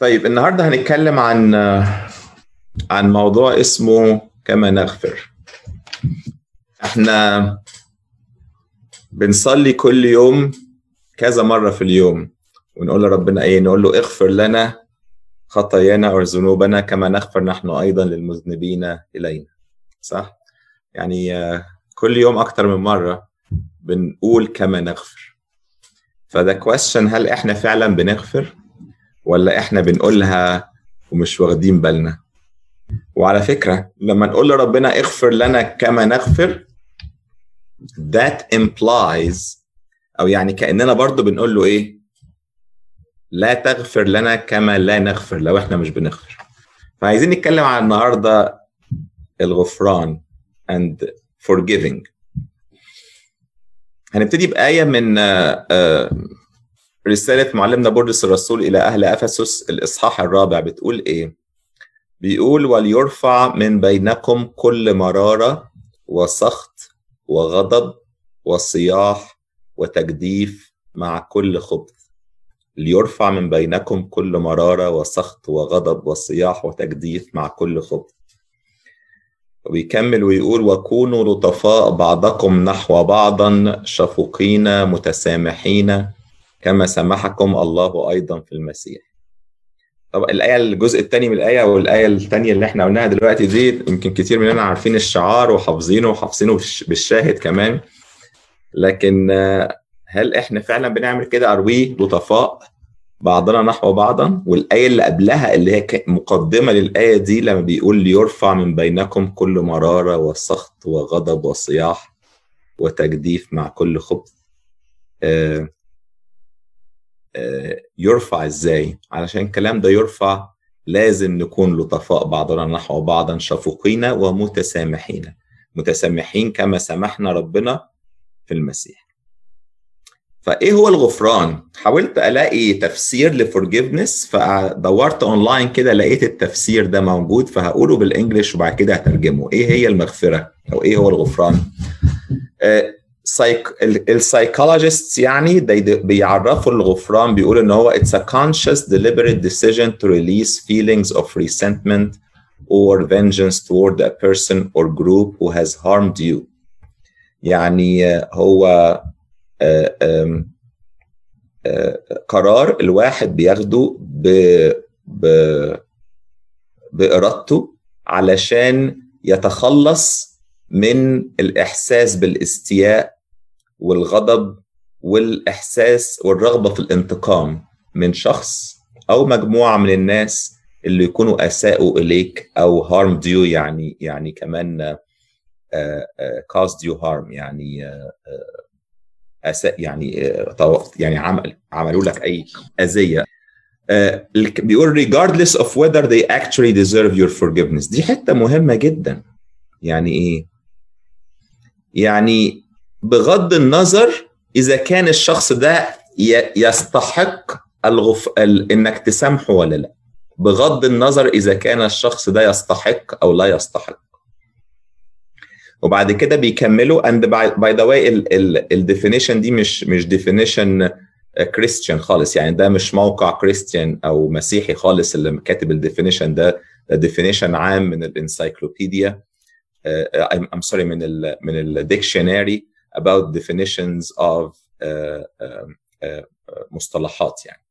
طيب النهارده هنتكلم عن عن موضوع اسمه كما نغفر. إحنا بنصلي كل يوم كذا مرة في اليوم ونقول لربنا إيه نقول له اغفر لنا خطايانا أو ذنوبنا كما نغفر نحن أيضا للمذنبين إلينا. صح؟ يعني كل يوم أكتر من مرة بنقول كما نغفر. فده question هل إحنا فعلا بنغفر؟ ولا إحنا بنقولها ومش واخدين بالنا. وعلى فكرة لما نقول لربنا اغفر لنا كما نغفر that implies أو يعني كأننا برضو بنقول له إيه؟ لا تغفر لنا كما لا نغفر لو إحنا مش بنغفر. فعايزين نتكلم عن النهاردة الغفران and forgiving. هنبتدي بآية من رسالة معلمنا بولس الرسول إلى أهل أفسس الإصحاح الرابع بتقول إيه؟ بيقول وليرفع من بينكم كل مرارة وسخط وغضب وصياح وتجديف مع كل خبث ليرفع من بينكم كل مرارة وسخط وغضب وصياح وتجديف مع كل خبث وبيكمل ويقول وكونوا لطفاء بعضكم نحو بعضا شفوقين متسامحين كما سمحكم الله أيضا في المسيح. طب الآية الجزء الثاني من الآية والآية الثانية اللي إحنا قلناها دلوقتي دي يمكن كتير مننا عارفين الشعار وحافظينه وحافظينه بالشاهد كمان. لكن هل إحنا فعلا بنعمل كده؟ اروي لطفاء؟ بعضنا نحو بعضا؟ والآية اللي قبلها اللي هي مقدمة للآية دي لما بيقول ليرفع من بينكم كل مرارة وسخط وغضب وصياح وتجديف مع كل خبث. آه آه يرفع إزاي؟ علشان الكلام ده يرفع لازم نكون لطفاء بعضنا نحو بعضا شفوقين ومتسامحين. متسامحين كما سمحنا ربنا في المسيح. فإيه هو الغفران؟ حاولت ألاقي تفسير ل forgiveness فدورت اونلاين كده لقيت التفسير ده موجود فهقوله بال English وبعد كده هترجمه. إيه هي المغفرة؟ أو إيه هو الغفران؟ psych ال psychologists يعني بيعرفوا الغفران بيقولوا إن هو it's a conscious deliberate decision to release feelings of resentment or vengeance toward a person or group who has harmed you. يعني هو آآ آآ آآ قرار الواحد بياخده ب... ب... بإرادته علشان يتخلص من الإحساس بالإستياء والغضب والإحساس والرغبة في الانتقام من شخص أو مجموعة من الناس اللي يكونوا أساءوا إليك أو harmed you يعني يعني كمان caused you harm يعني أساء يعني يعني عمل عملوا لك أي أذية. بيقول regardless of whether they actually deserve your forgiveness. دي حتة مهمة جدا. يعني إيه؟ يعني بغض النظر إذا كان الشخص ده يستحق الغف... إنك تسامحه ولا لا. بغض النظر إذا كان الشخص ده يستحق أو لا يستحق. وبعد كده بيكملوا. By, by the way ال definition دي مش مش definition كريستيان خالص. يعني ده مش موقع كريستيان أو مسيحي خالص اللي كاتب ال definition ده. ده definition عام من ال encyclopedia uh, I'm, I'm sorry من ال من ال dictionary about definitions of uh, uh, uh, مصطلحات يعني.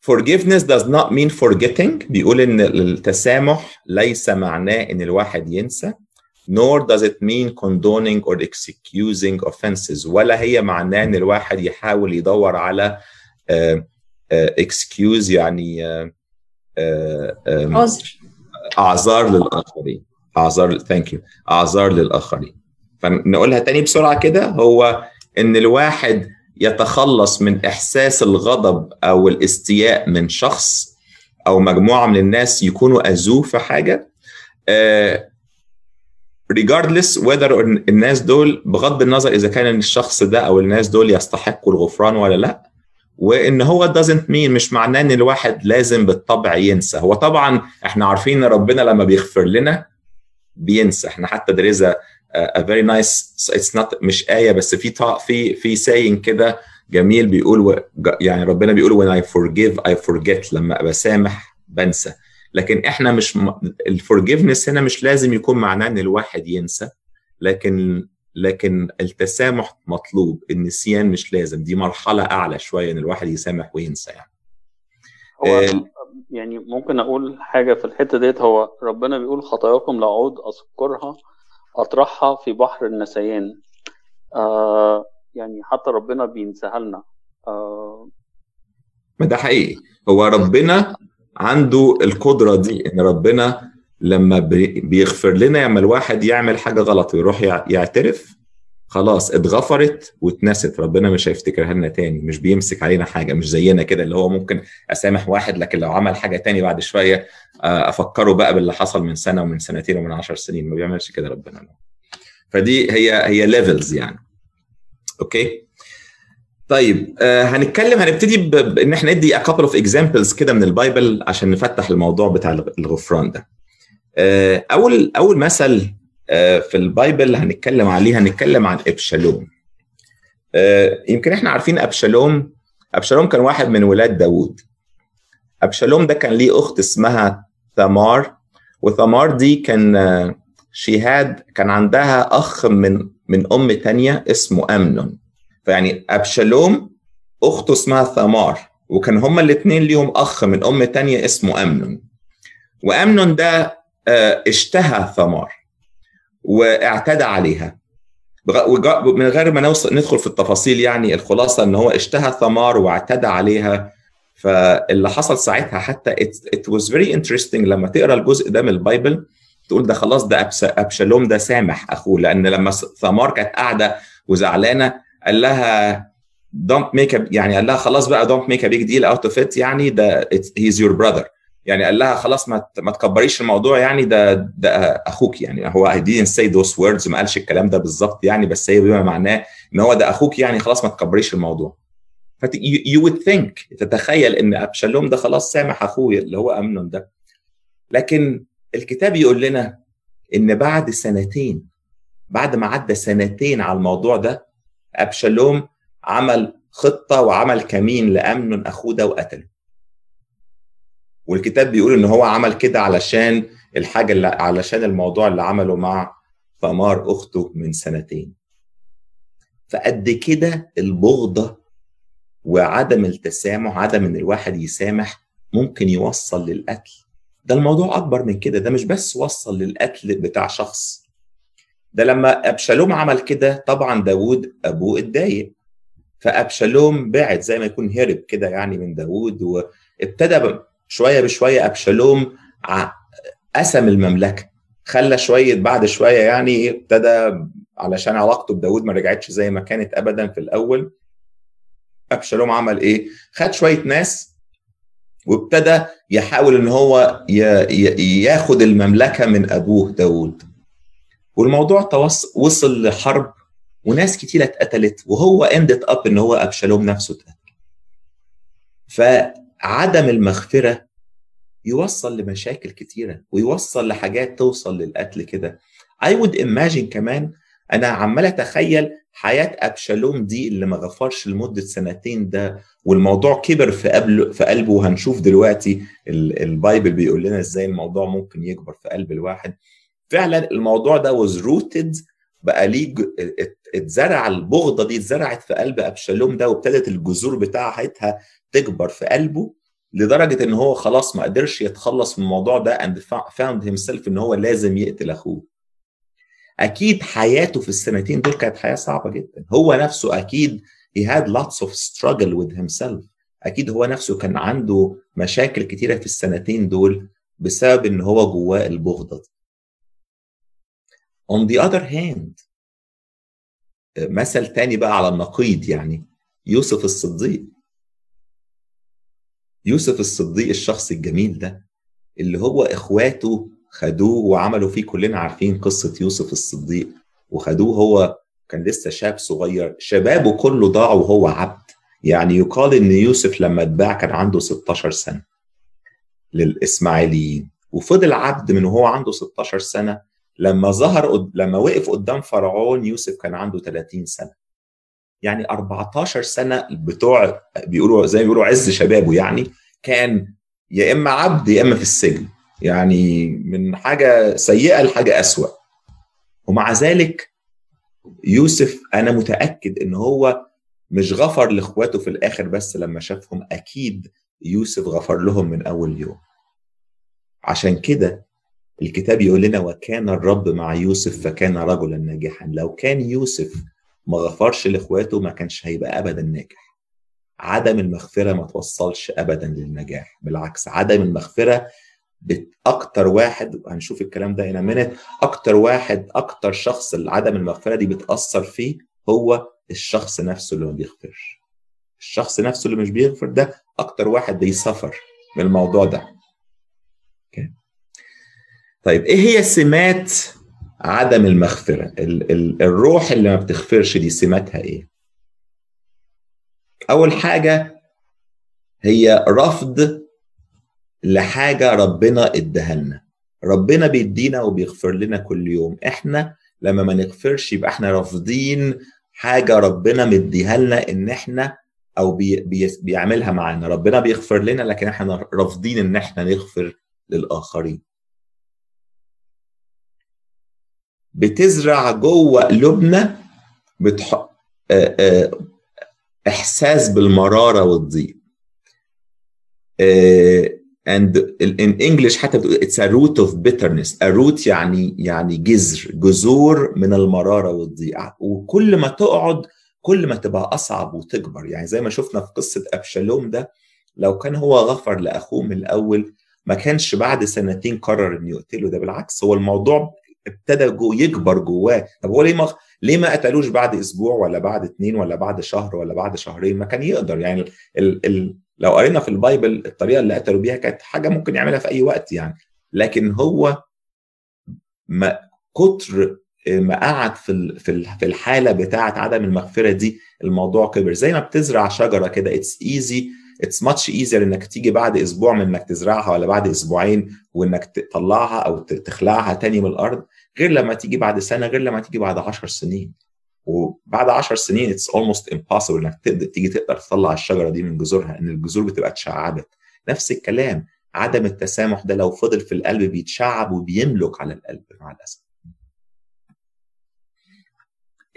Forgiveness does not mean forgetting. بيقول إن التسامح ليس معناه إن الواحد ينسى nor does it mean condoning or excusing offenses. ولا هي معناه إن الواحد يحاول يدور على uh, uh, excuse يعني عذر. uh, أعذار للآخرين. أعذار ثانك يو أعذار للآخرين. فنقولها تاني بسرعة كده هو إن الواحد يتخلص من إحساس الغضب أو الاستياء من شخص أو مجموعة من الناس يكونوا أذوه في حاجة regardless whether الناس دول بغض النظر إذا كان الشخص ده أو الناس دول يستحقوا الغفران ولا لأ وإن هو doesn't mean مش معناه إن الواحد لازم بالطبع ينسى. هو طبعا إحنا عارفين إن ربنا لما بيغفر لنا بينسى. إحنا حتى is a, very nice it's not مش آية بس في في في saying كده جميل بيقول يعني ربنا بيقول when I forgive I forget لما بسامح بنسى. لكن إحنا مش الفورجيفنس هنا مش لازم يكون معناه إن الواحد ينسى لكن لكن التسامح مطلوب النسيان مش لازم. دي مرحلة أعلى شوية إن الواحد يسامح وينسى يعني. هو يعني ممكن أقول حاجة في الحتة ديت هو ربنا بيقول خطاياكم لأعود أذكرها أطرحها في بحر النسيان. آه يعني حتى ربنا بينساها لنا آه ما ده حقيقي. هو ربنا عنده القدرة دي إن ربنا لما بيغفر لنا لما الواحد يعمل حاجة غلط ويروح يعترف خلاص اتغفرت واتنست. ربنا مش هيفتكرها لنا تاني مش بيمسك علينا حاجة مش زينا كده اللي هو ممكن أسامح واحد لكن لو عمل حاجة تاني بعد شوية آه، أفكره بقى باللي حصل من سنة ومن سنتين ومن عشر سنين. ما بيعملش كده ربنا. فدي هي هي levels يعني. Okay؟ طيب آه هنتكلم هنبتدي بان إحنا ندي a couple of examples كده من ال Bible عشان نفتح الموضوع بتاع الغفران ده. آه أول أول مثل في البايبل هنتكلم عليه هنتكلم عن أبشالوم. آه يمكن إحنا عارفين أبشالوم. أبشالوم كان واحد من ولاد داوود. أبشالوم ده كان ليه أخت اسمها ثمار وثمار دي كان شيهاد كان عندها أخ من من أم تانية اسمه أمنون. فيعني أبشالوم أخته اسمها ثمار وكان هما الاثنين ليهم أخ من أم تانية اسمه أمنون. وأمنون ده آه، اشتهى ثمار. واعتدى عليها. من غير ما ندخل في التفاصيل يعني الخلاصة إن هو اشتهى ثمار واعتدى عليها. فاللي حصل ساعتها حتى it, it was very interesting لما تقرأ الجزء ده من البايبل تقول ده خلاص ده أبشالوم ده سامح أخوه لأن لما ثمار كانت قاعدة وزعلانة قال لها make a يعني قال لها خلاص بقى don't make a big deal out of it يعني ده he's your brother. يعني قال لها خلاص ما ما تكبريش الموضوع يعني ده ده أخوك يعني. هو I didn't say those words ما قالش الكلام ده بالظبط يعني بس هي بما معناه إن هو ده أخوك يعني خلاص ما تكبريش الموضوع. فت you would think تتخيل إن أبشالوم ده خلاص سامح أخوه اللي هو أمنون ده. لكن الكتاب يقول لنا إن بعد سنتين بعد ما عدى سنتين على الموضوع ده أبشالوم عمل خطة وعمل كمين لأمنون أخوه ده وقتله. والكتاب بيقول إن هو عمل كده علشان الحاجة اللي علشان الموضوع اللي عمله مع ثمار أخته من سنتين. فقد كده البغضة وعدم التسامح عدم إن الواحد يسامح ممكن يوصل للقتل. ده الموضوع أكبر من كده ده مش بس وصل للقتل بتاع شخص. ده لما أبشالوم عمل كده طبعا داوود أبوه اتضايق. فأبشالوم بعد زي ما يكون هرب كده يعني من داوود وابتدى شوية بشوية ابشالوم قسم المملكة. خلى شوية بعد شوية يعني ابتدى علشان علاقته بداوود ما رجعتش زي ما كانت ابدا في الأول. ابشالوم عمل إيه؟ خد شوية ناس وابتدى يحاول إن هو ياخد المملكة من أبوه داوود. والموضوع وصل لحرب وناس كتيرة اتقتلت وهو اندت اب إن هو ابشالوم نفسه اتقتل. فعدم المغفرة يوصل لمشاكل كتيرة ويوصل لحاجات توصل للقتل كده. I would imagine كمان أنا عمال أتخيل حياة أبشالوم دي اللي ما غفرش لمدة سنتين ده والموضوع كبر في قلبه في قلبه. وهنشوف دلوقتي البايبل بيقول لنا إزاي الموضوع ممكن يكبر في قلب الواحد. فعلا الموضوع ده was rooted بقى ليه اتزرع البغضة دي اتزرعت في قلب أبشالوم ده وابتدت الجذور بتاعتها تكبر في قلبه لدرجة إن هو خلاص ما قدرش يتخلص من الموضوع ده and found himself إن هو لازم يقتل أخوه. أكيد حياته في السنتين دول كانت حياة صعبة جدا. هو نفسه أكيد he had lots of struggle with himself. أكيد هو نفسه كان عنده مشاكل كتيرة في السنتين دول بسبب إن هو جواه البغضة دي. On the other hand مثل تاني بقى على النقيض يعني يوسف الصديق. يوسف الصديق الشخص الجميل ده اللي هو إخواته خدوه وعملوا فيه كلنا عارفين قصة يوسف الصديق وخدوه هو كان لسه شاب صغير شبابه كله ضاع وهو عبد. يعني يقال إن يوسف لما اتباع كان عنده 16 سنة للإسماعيليين. وفضل عبد من وهو عنده 16 سنة لما ظهر لما وقف قدام فرعون يوسف كان عنده 30 سنة. يعني 14 سنة بتوع بيقولوا زي ما بيقولوا عز شبابه يعني كان يا إما عبد يا إما في السجن. يعني من حاجة سيئة لحاجة أسوأ. ومع ذلك يوسف أنا متأكد إن هو مش غفر لإخواته في الآخر بس لما شافهم أكيد يوسف غفر لهم من أول يوم. عشان كده الكتاب يقول لنا وكان الرب مع يوسف فكان رجلا ناجحا. لو كان يوسف ما غفرش لإخواته ما كانش هيبقى ابدا ناجح. عدم المغفرة ما توصلش ابدا للنجاح. بالعكس عدم المغفرة أكتر واحد هنشوف الكلام ده هنا منت أكتر واحد أكتر شخص عدم المغفرة دي بتأثر فيه هو الشخص نفسه اللي ما بيغفرش. الشخص نفسه اللي مش بيغفر ده أكتر واحد بيسفر من الموضوع ده. طيب إيه هي سمات عدم المغفرة. ال- ال- الروح اللي ما بتغفرش دي سماتها إيه؟ أول حاجة هي رفض لحاجة ربنا إداها لنا. ربنا بيدينا وبيغفر لنا كل يوم. إحنا لما ما نغفرش يبقى إحنا رافضين حاجة ربنا مديها لنا إن إحنا أو بي بي بيعملها معانا. ربنا بيغفر لنا لكن إحنا رافضين إن إحنا نغفر للآخرين. بتزرع جوه قلوبنا بتح... إحساس بالمرارة والضيق. and in English حتى بتقول it's a root of bitterness. A root يعني يعني جذر جذور من المرارة والضيق. وكل ما تقعد كل ما تبقى أصعب وتكبر. يعني زي ما شفنا في قصة أبشالوم ده لو كان هو غفر لأخوه من الأول ما كانش بعد سنتين قرر إنه يقتله. ده بالعكس هو الموضوع ابتدى جو يكبر جواه. طب هو ليه ما ليه ما قتلوش بعد أسبوع ولا بعد اتنين ولا بعد شهر ولا بعد شهرين؟ ما كان يقدر. يعني ال ال لو قرينا في ال Bible الطريقة اللي قتلوا بيها كانت حاجة ممكن يعملها في أي وقت يعني. لكن هو ما كتر ما قعد في في الحالة بتاعة عدم المغفرة دي الموضوع كبر. زي ما بتزرع شجرة كده it's easy it's much easier إنك تيجي بعد أسبوع من إنك تزرعها ولا بعد أسبوعين وإنك تطلعها أو تخلعها تاني من الأرض غير لما تيجي بعد سنة غير لما تيجي بعد 10 سنين. وبعد 10 سنين it's almost impossible إنك تقدر تيجي تقدر تطلع الشجرة دي من جذورها إن الجذور بتبقى اتشعبت. نفس الكلام عدم التسامح ده لو فضل في القلب بيتشعب وبيملك على القلب مع الأسف.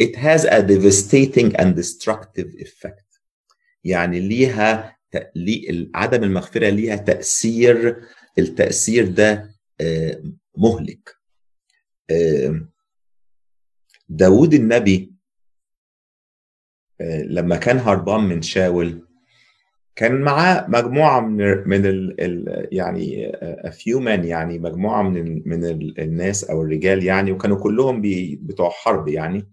It has a devastating and destructive effect. يعني ليها عدم المغفرة ليها تأثير التأثير ده مهلك. داود النبي لما كان هربان من شاول كان معاه مجموعة من من ال ال يعني a few men يعني مجموعة من من ال الناس أو الرجال يعني وكانوا كلهم بتوع حرب يعني.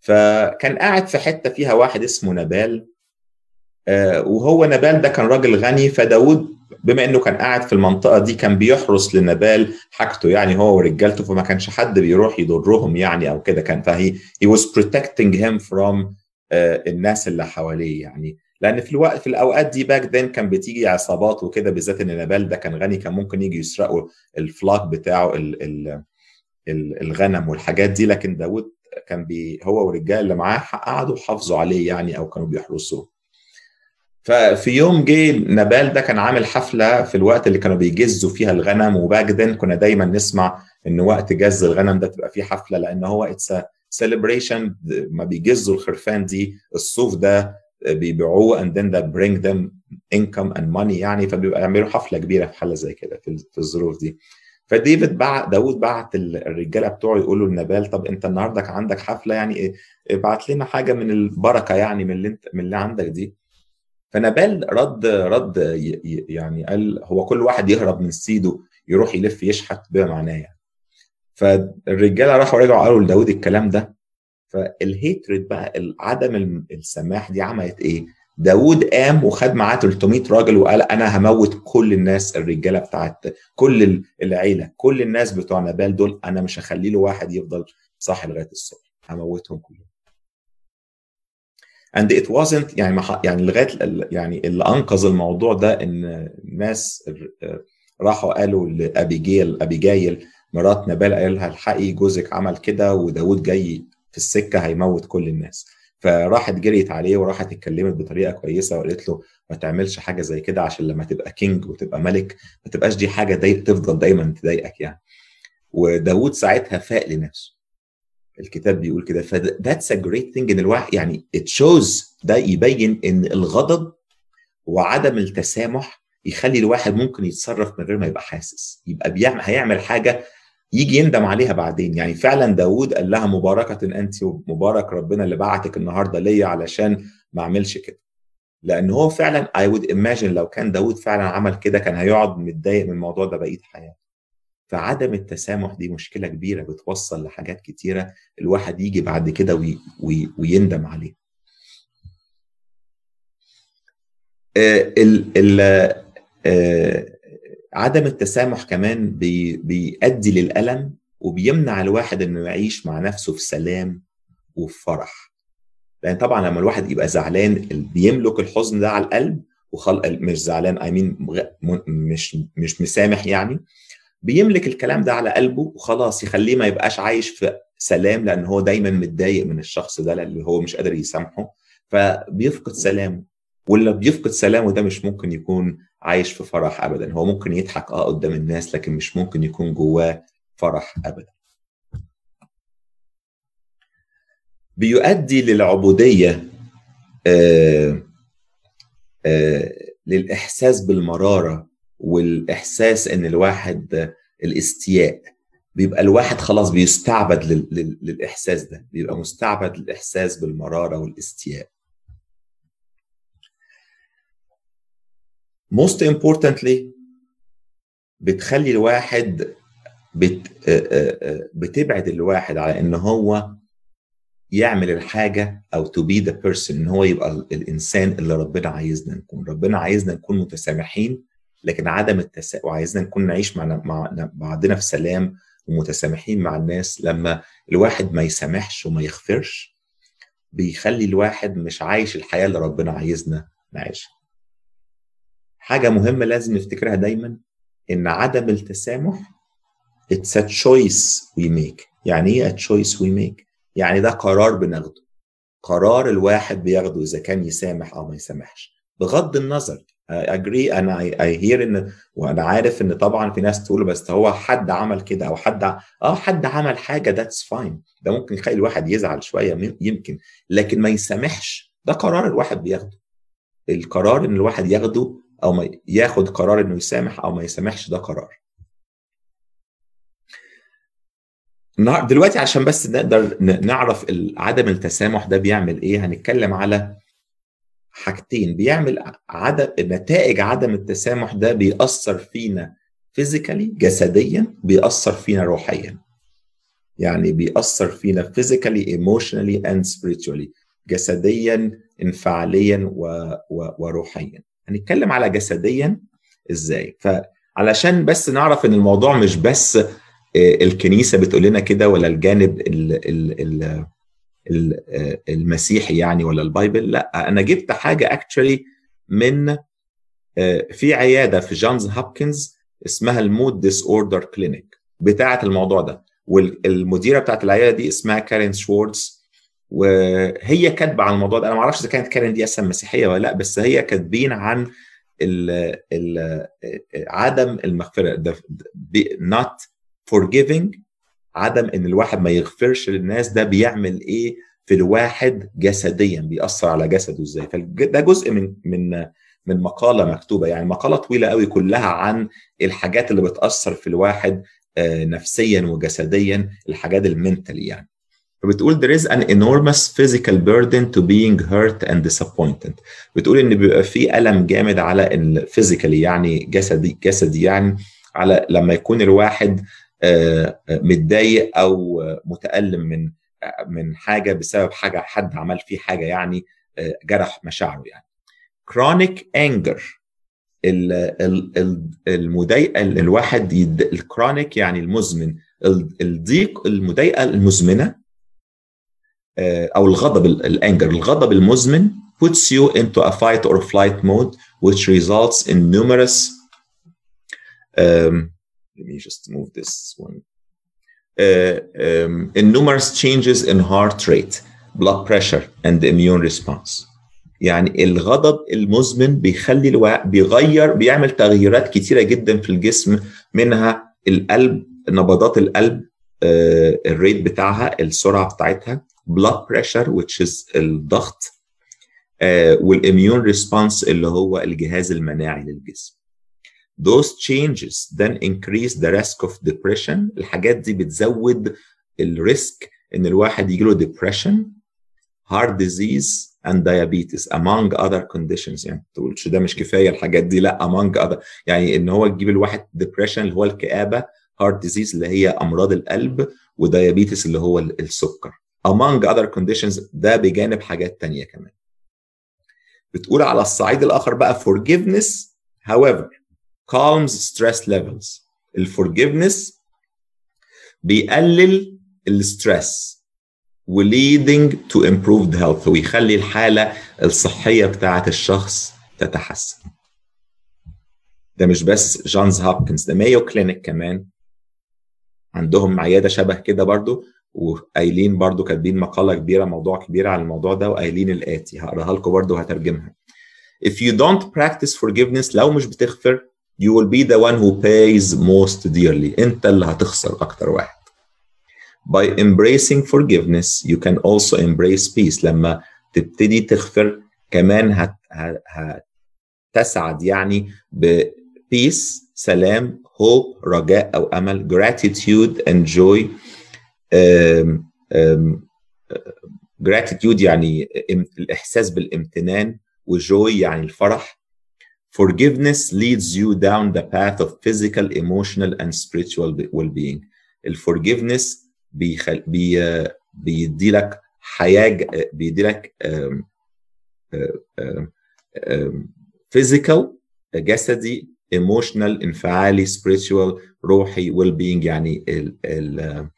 فكان قاعد في حتة فيها واحد اسمه نبال. وهو نبال ده كان راجل غني فداود بما إنه كان قاعد في المنطقة دي كان بيحرس لنبال حاجته يعني هو ورجالته فما كانش حد بيروح يضرهم يعني أو كده كان فهي was protecting him from uh, الناس اللي حواليه يعني. لأن في الوقت في الأوقات دي باك ذن كان بتيجي عصابات وكده بالذات إن نبال ده كان غني كان ممكن يجي يسرقوا الفلاك بتاعه ال ال ال الغنم والحاجات دي لكن داود كان بي هو والرجال اللي معاه قعدوا حافظوا عليه يعني أو كانوا بيحرسوه. ففي يوم جه نبال ده كان عامل حفلة في الوقت اللي كانوا بيجزوا فيها الغنم و back then كنا دايما نسمع إن وقت جز الغنم ده تبقى فيه حفلة لأن هو it's celebration ما بيجزوا الخرفان دي الصوف ده بيبيعوه then that bring them income and money يعني فبيبقى يعملوا حفلة كبيرة في حالة زي كده في الظروف دي. فديفيد بعت داود بعت الرجالة بتوعه يقولوا لنبال طب أنت النهارده عندك حفلة يعني ابعت لنا حاجة من البركة يعني من اللي أنت من اللي عندك دي. فنبال رد رد يعني قال هو كل واحد يهرب من سيده يروح يلف يشحت بما معناه يعني. فالرجالة راحوا رجعوا قالوا لداود الكلام ده. فالهيترد بقى عدم السماح دي عملت إيه؟ داود قام وخد معاه 300 راجل وقال أنا هموت كل الناس الرجالة بتاعت كل العيلة كل الناس بتوع نبال دول أنا مش هخلي له واحد يفضل صاحي لغاية الصبح هموتهم كلهم. And it wasn't يعني يعني لغاية يعني اللي أنقذ الموضوع ده إن الناس راحوا قالوا لأبيجيل أبيجايل مرات نبال قال لها الحقي جوزك عمل كده وداود جاي في السكة هيموت كل الناس. فراحت جريت عليه وراحت اتكلمت بطريقة كويسة وقالت له ما تعملش حاجة زي كده عشان لما تبقى king وتبقى ملك ما تبقاش دي حاجة داي تفضل دايما تضايقك يعني. وداود ساعتها فاق لنفسه. الكتاب بيقول كده. ف that's a great thing إن الواحد يعني it shows ده يبين إن الغضب وعدم التسامح يخلي الواحد ممكن يتصرف من غير ما يبقى حاسس. يبقى بيعمل هيعمل حاجة يجي يندم عليها بعدين. يعني فعلا داود قال لها مباركة أنت ومبارك ربنا اللي بعتك النهاردة ليا علشان ما أعملش كده. لأن هو فعلا I would imagine لو كان داود فعلا عمل كده كان هيقعد متضايق من الموضوع ده بقية حياته. فعدم التسامح دي مشكلة كبيرة بتوصل لحاجات كتيرة الواحد يجي بعد كده وي وي ويندم عليه آه ال ال آه عدم التسامح كمان بي بيؤدي للألم وبيمنع الواحد إنه يعيش مع نفسه في سلام وفي فرح. لأن طبعا لما الواحد يبقى زعلان بيملك الحزن ده على القلب وخلق مش زعلان اي مين مش مش مسامح يعني. بيملك الكلام ده على قلبه وخلاص يخليه ما يبقاش عايش في سلام لأن هو دايما متضايق من الشخص ده اللي هو مش قادر يسامحه. فبيفقد سلامه واللي بيفقد سلامه ده مش ممكن يكون عايش في فرح ابدا. هو ممكن يضحك آه قدام الناس لكن مش ممكن يكون جواه فرح ابدا. بيؤدي للعبودية آه آه للإحساس بالمرارة والإحساس إن الواحد الاستياء بيبقى الواحد خلاص بيستعبد للإحساس ده بيبقى مستعبد للإحساس بالمرارة والاستياء. Most importantly بتخلي الواحد بت بتبعد الواحد على إن هو يعمل الحاجة أو to be the person إن هو يبقى الإنسان اللي ربنا عايزنا نكون. ربنا عايزنا نكون متسامحين لكن عدم التسا وعايزنا نكون نعيش مع مع بعضنا في سلام ومتسامحين مع الناس لما الواحد ما يسامحش وما يغفرش بيخلي الواحد مش عايش الحياة اللي ربنا عايزنا نعيشها. حاجة مهمة لازم نفتكرها دايما إن عدم التسامح it's a choice we make. يعني إيه a choice we make يعني ده قرار بناخده. قرار الواحد بياخده إذا كان يسامح أو ما يسامحش. بغض النظر agree أنا I hear and وأنا عارف إن طبعا في ناس تقول بس هو حد عمل كده أو حد آه حد عمل حاجة that's fine ده ممكن يخلي الواحد يزعل شوية يمكن. لكن ما يسامحش. ده قرار الواحد بياخده. القرار إن الواحد ياخده أو ما ياخد قرار إنه يسامح أو ما يسامحش ده قرار. دلوقتي عشان بس نقدر نعرف عدم التسامح ده بيعمل إيه هنتكلم على حاجتين بيعمل عدم نتائج عدم التسامح ده بيأثر فينا physically جسديا بيأثر فينا روحيا. يعني بيأثر فينا physically emotionally and spiritually جسديا انفعاليا و... و... وروحيا. هنتكلم على جسديا إزاي؟ فعلشان بس نعرف إن الموضوع مش بس الكنيسة بتقول لنا كده ولا الجانب ال ال ال المسيحي يعني ولا ال Bible لا أنا جبت حاجة actually من في عيادة في جونز هوبكنز اسمها ال Mood Disorder Clinic بتاعة الموضوع ده والمديره بتاعة العيادة دي اسمها كارين شوارتز وهي كاتبة عن الموضوع ده أنا ما أعرفش إذا كانت كارين دي أصلا مسيحية ولا لأ بس هي كاتبين عن ال ال عدم المغفرة not forgiving عدم إن الواحد ما يغفرش للناس ده بيعمل إيه؟ في الواحد جسديا بيأثر على جسده إزاي؟ فده جزء من من من مقالة مكتوبة. يعني مقالة طويلة قوي كلها عن الحاجات اللي بتأثر في الواحد نفسيا وجسديا الحاجات المنتالي يعني. فبتقول there is an enormous physical burden to being hurt and disappointed. بتقول إن بيبقى في ألم جامد على الفيزيكالي يعني جسدي جسدي يعني على لما يكون الواحد متضايق أو متألم من من حاجة بسبب حاجة حد عمل فيه حاجة يعني جرح مشاعره يعني. Chronic anger. المضايقه الواحد الكرونيك يعني المزمن الضيق المضايقة المزمنة أو الغضب الانجر الغضب المزمن puts you into a fight or flight mode which results in numerous um, let me just move this one. Uh, um, in numerous changes in heart rate blood pressure and immune response. يعني الغضب المزمن بيخلي الوا... بيغير بيعمل تغييرات كتيرة جدا في الجسم منها القلب نبضات القلب آه، ال rate بتاعها السرعة بتاعتها blood pressure which is الضغط آه، وال immune response اللي هو الجهاز المناعي للجسم. Those changes then increase the risk of depression. الحاجات دي بتزود ال risk إن الواحد يجي له depression heart disease and diabetes among other conditions. يعني تقولش ده مش كفاية الحاجات دي لا among other. يعني إن هو تجيب الواحد depression اللي هو الكآبة heart disease اللي هي أمراض القلب وديابيتس اللي هو السكر. Among other conditions ده بجانب حاجات تانية كمان. بتقول على الصعيد الآخر بقى forgiveness. However calms stress levels. الفورجيفنس بيقلل ال stress و leading to improved health. ويخلي الحالة الصحية بتاعة الشخص تتحسن. ده مش بس جونز هوبكنز ده مايو كلينيك كمان. عندهم عيادة شبه كده برضو. وقايلين برضو كاتبين مقالة كبيرة موضوع كبير عن الموضوع ده وقايلين الآتي. هقراها لكم برضو هترجمها If you don't practice forgiveness لو مش بتغفر you will be the one who pays most dearly انت اللي هتخسر أكتر واحد by embracing forgiveness you can also embrace peace لما تبتدي تغفر كمان هت هتسعد يعني ب peace سلام hope رجاء أو امل gratitude and joy um, um, gratitude يعني الاحساس بالامتنان وجوي يعني الفرح Forgiveness leads you down the path of physical, emotional and spiritual well-being. الفورجيفنس بيخل... بي... بيدي لك حياة بيدي لك physical جسدي emotional انفعالي spiritual روحي well-being يعني ال... ال...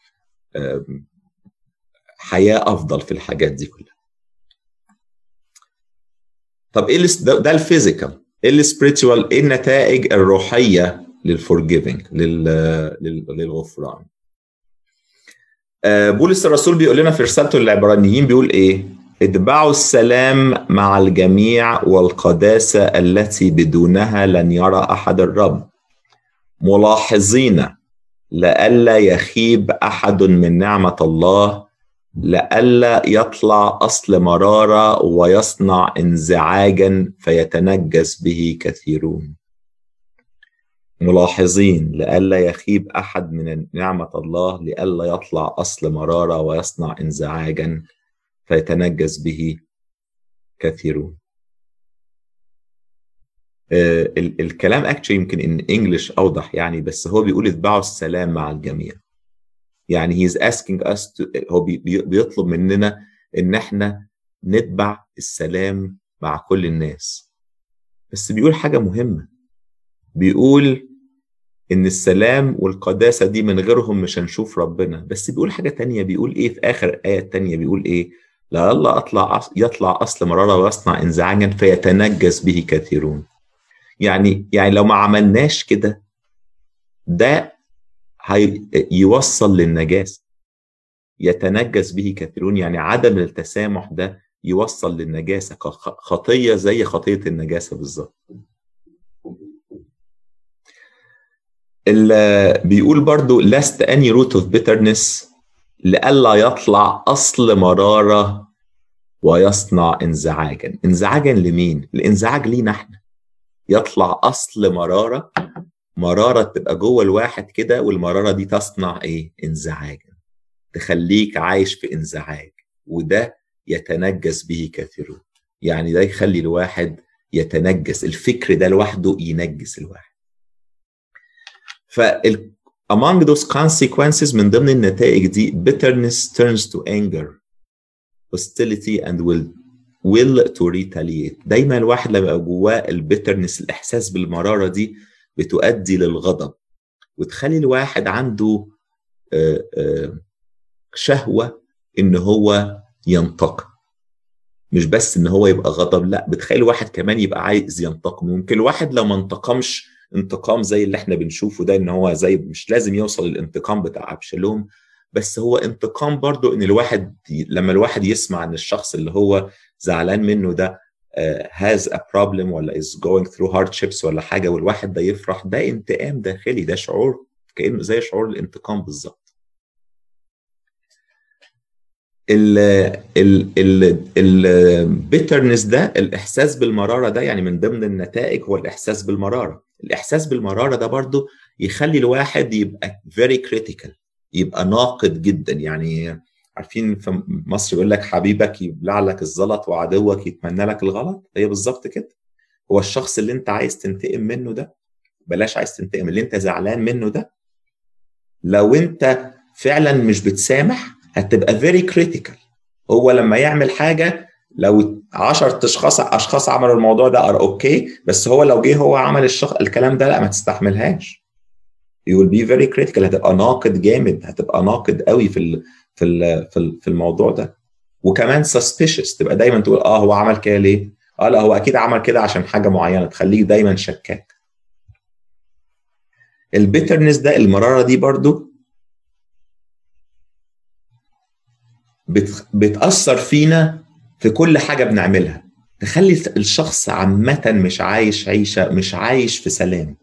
حياة أفضل في الحاجات دي كلها. طب إيه ده, ده ال physical ال spiritual إيه النتائج الروحية لل forgiving للغفران؟ بولس الرسول بيقول لنا في رسالته للعبرانيين بيقول إيه؟ اتبعوا السلام مع الجميع والقداسة التي بدونها لن يرى أحد الرب. ملاحظين لئلا يخيب أحد من نعمة الله لئلا يطلع أصل مرارة ويصنع انزعاجا فيتنجس به كثيرون. ملاحظين لئلا يخيب أحد من نعمة الله لئلا يطلع أصل مرارة ويصنع انزعاجا فيتنجس به كثيرون. آه الكلام actually يمكن in English أوضح يعني بس هو بيقول اتبعوا السلام مع الجميع. يعني he is asking us هو بي بيطلب مننا إن إحنا نتبع السلام مع كل الناس. بس بيقول حاجة مهمة. بيقول إن السلام والقداسة دي من غيرهم مش هنشوف ربنا. بس بيقول حاجة تانية. بيقول إيه في آخر آية تانية بيقول إيه؟ لألا أطلع يطلع أصل مرارة ويصنع انزعاجا فيتنجس به كثيرون. يعني يعني لو ما عملناش كده ده يوصل للنجاسة يتنجس به كثيرون يعني عدم التسامح ده يوصل للنجاسة خطية زي خطية النجاسة بالظبط. بيقول برضو lest any root of bitterness لئلا يطلع أصل مرارة ويصنع انزعاجا. انزعاجا لمين؟ الانزعاج لينا إحنا. يطلع أصل مرارة مرارة تبقى جوه الواحد كده والمرارة دي تصنع إيه؟ انزعاجا تخليك عايش في انزعاج وده يتنجس به كثيرون. يعني ده يخلي الواحد يتنجس الفكر ده لوحده ينجس الواحد. ف among those consequences من ضمن النتائج دي bitterness turns to anger hostility and will will to retaliate. دايما الواحد لما يبقى جواه البيترنس الإحساس بالمرارة دي بتؤدي للغضب. وتخلي الواحد عنده شهوة إن هو ينتقم. مش بس إن هو يبقى غضب لأ بتخلي الواحد كمان يبقى عايز ينتقم. ممكن الواحد لو ما انتقمش انتقام زي اللي إحنا بنشوفه ده إن هو زي مش لازم يوصل للانتقام بتاع أبشالوم. بس هو انتقام برضو إن الواحد لما الواحد يسمع إن الشخص اللي هو زعلان منه ده has a problem ولا is going through hardships ولا حاجة والواحد ده يفرح ده انتقام داخلي ده شعور كأنه زي شعور الانتقام بالظبط. ال ال ال ال bitterness ده الإحساس بالمرارة ده يعني من ضمن النتائج هو الإحساس بالمرارة. الإحساس بالمرارة ده برضو يخلي الواحد يبقى very critical يبقى ناقد جدا يعني عارفين في مصر يقول لك حبيبك يبلع لك الزلط وعدوك يتمنى لك الغلط؟ هي بالظبط كده. هو الشخص اللي انت عايز تنتقم منه ده بلاش عايز تنتقم اللي انت زعلان منه ده لو انت فعلا مش بتسامح هتبقى very critical هو لما يعمل حاجة لو 10 أشخاص أشخاص عملوا الموضوع ده ار okay ; بس هو لو جه هو عمل الشخص الكلام ده لا ما تستحملهاش. You will be very critical هتبقى ناقد جامد هتبقى ناقد قوي في ال في في, في الموضوع ده. وكمان suspicious تبقى دايما تقول آه هو عمل كده ليه؟ آه لا هو أكيد عمل كده عشان حاجة معينة تخليك دايما شكاك. البيترنس ده المرارة دي برضو بت بتأثر فينا في كل حاجة بنعملها. تخلي الشخص عامة مش عايش عيشة مش عايش في سلام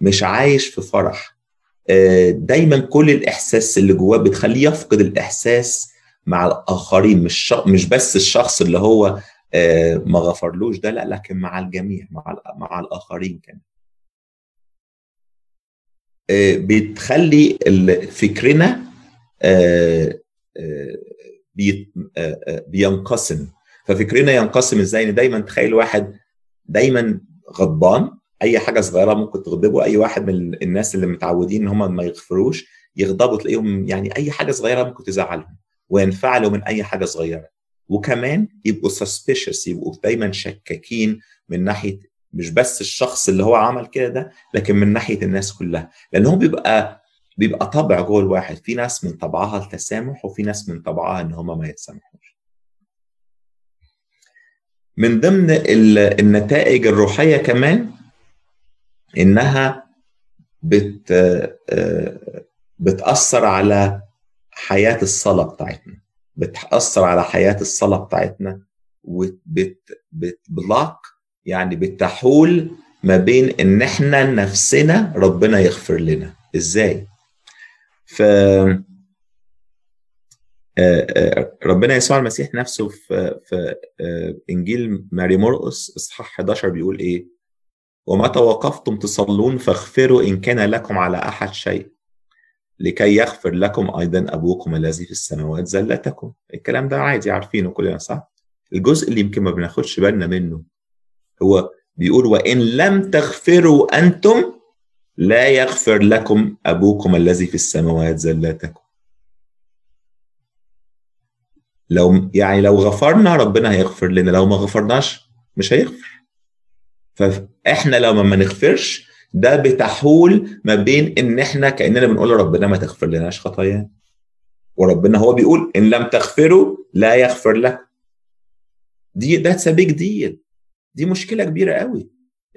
مش عايش في فرح. دايما كل الإحساس اللي جواه بتخليه يفقد الإحساس مع الآخرين مش مش بس الشخص اللي هو ما غفرلوش ده لا لكن مع الجميع مع مع الآخرين كمان. بتخلي فكرنا بينقسم. ففكرنا ينقسم إزاي؟ إن دايما تخيل واحد دايما غضبان أي حاجة صغيرة ممكن تغضبه. أي واحد من الناس اللي متعودين إن هم ما يغفروش يغضبوا تلاقيهم يعني أي حاجة صغيرة ممكن تزعلهم وينفعلوا من أي حاجة صغيرة. وكمان يبقوا suspicious يبقوا دايما شكاكين من ناحية مش بس الشخص اللي هو عمل كده ده لكن من ناحية الناس كلها. لأن هو بيبقى بيبقى طبع جوه الواحد. في ناس من طبعها التسامح وفي ناس من طبعها إن هم ما يتسامحوش. من ضمن النتائج الروحية كمان إنها بت بتأثر على حياة الصلاة بتاعتنا. بتأثر على حياة الصلاة بتاعتنا وبتبلوك يعني بتحول ما بين إن إحنا نفسنا ربنا يغفر لنا. إزاي؟ ف ربنا يسوع المسيح نفسه في في إنجيل ماري مرقس إصحاح 11 بيقول إيه؟ ومتى وقفتم تصلون فاغفروا إن كان لكم على أحد شيء. لكي يغفر لكم أيضا أبوكم الذي في السماوات زلتكم. الكلام ده عادي عارفينه كلنا صح؟ الجزء اللي يمكن ما بناخدش بالنا منه هو بيقول وإن لم تغفروا أنتم لا يغفر لكم أبوكم الذي في السماوات زلاتكم لو يعني لو غفرنا ربنا هيغفر لنا لو ما غفرناش مش هيغفر. فاحنا لو ما نغفرش ده بتحول ما بين إن إحنا كأننا بنقول لربنا ما تغفر لناش خطايانا وربنا هو بيقول إن لم تغفروا لا يغفر لكم. دي that's big deal دي مشكلة كبيرة قوي.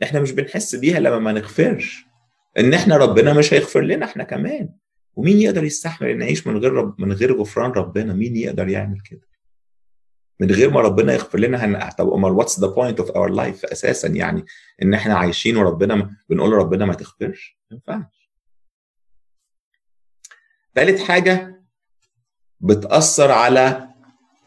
إحنا مش بنحس بيها لما ما نغفرش. إن إحنا ربنا مش هيغفر لنا إحنا كمان. ومين يقدر يستحمل إن نعيش من غير رب من غير غفران ربنا؟ مين يقدر يعمل كده؟ من غير ما ربنا يغفر لنا. طب أمال what's the point of our life أساسا يعني إن إحنا عايشين وربنا. بنقول لربنا ما تغفرش ما ينفعش ثالث حاجة بتأثر على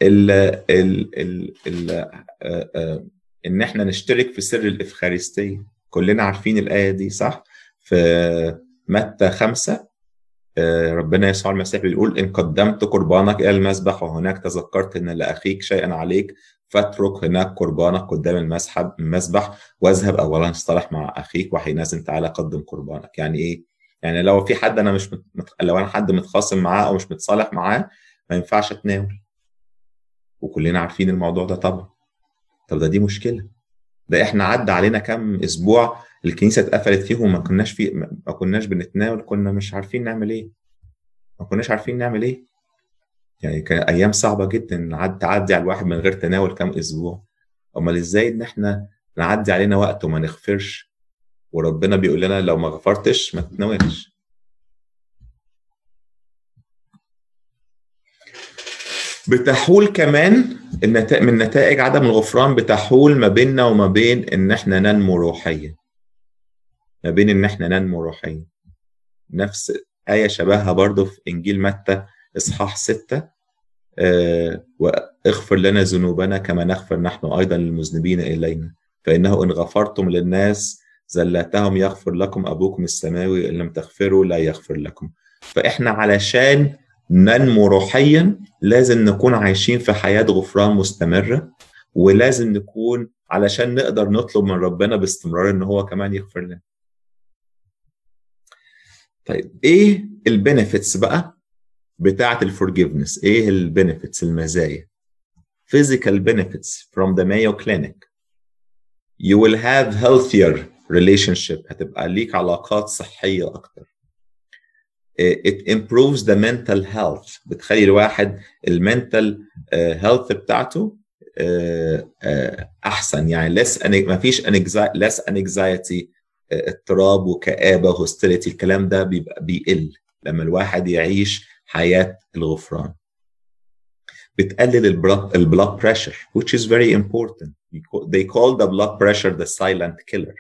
ال ال ال ال آ آ إن إحنا نشترك في سر الإفخارستية كلنا عارفين الآية دي صح في متى خمسة ربنا يسوع المسيح بيقول إن قدمت قربانك إلى المذبح وهناك تذكرت أن لأخيك شيئا عليك فاترك هناك قربانك قدام المسحب المذبح واذهب أولا اصطلح مع أخيك وحينئذ تعالى قدم قربانك. يعني إيه؟ يعني لو في حد أنا مش مت... لو أنا حد متخاصم معاه أو مش متصالح معاه ما ينفعش أتناول. وكلنا عارفين الموضوع ده طبعا. طب ده دي مشكلة. ده إحنا عدى علينا كام أسبوع الكنيسة اتقفلت فيهم وما كناش في ما كناش بنتناول كنا مش عارفين نعمل إيه. ما كناش عارفين نعمل إيه. يعني كان أيام صعبة جدا عد تعدي على الواحد من غير تناول كام أسبوع. أمال إزاي إن إحنا نعدي علينا وقت وما نغفرش؟ وربنا بيقول لنا لو ما غفرتش ما تتناولش. بتحول كمان من نتائج عدم الغفران بتحول ما بيننا وما بين إن إحنا ننمو روحيا. ما بين إن إحنا ننمو روحيا. نفس آية شبهها برضو في إنجيل متى إصحاح ستة آه وإغفر لنا ذنوبنا كما نغفر نحن أيضا للمذنبين إلينا. فإنه إن غفرتم للناس زلاتهم يغفر لكم أبوكم السماوي إن لم تغفروا لا يغفر لكم. فإحنا علشان ننمو روحيا لازم نكون عايشين في حياة غفران مستمرة ولازم نكون علشان نقدر نطلب من ربنا باستمرار إن هو كمان يغفر لنا. طيب إيه ال benefits بقى بتاعه ال forgiveness إيه ال benefits المزايا physical benefits from the Mayo Clinic you will have healthier relationship هتبقى ليك علاقات صحية أكتر it improves the mental health بتخلي الواحد ال mental health بتاعته أحسن يعني less ما less anxiety اضطراب وكآبة و hostility الكلام ده بيبقى بيقل لما الواحد يعيش حياة الغفران. بتقلل ال blood pressure which is very important. They call the blood pressure the silent killer.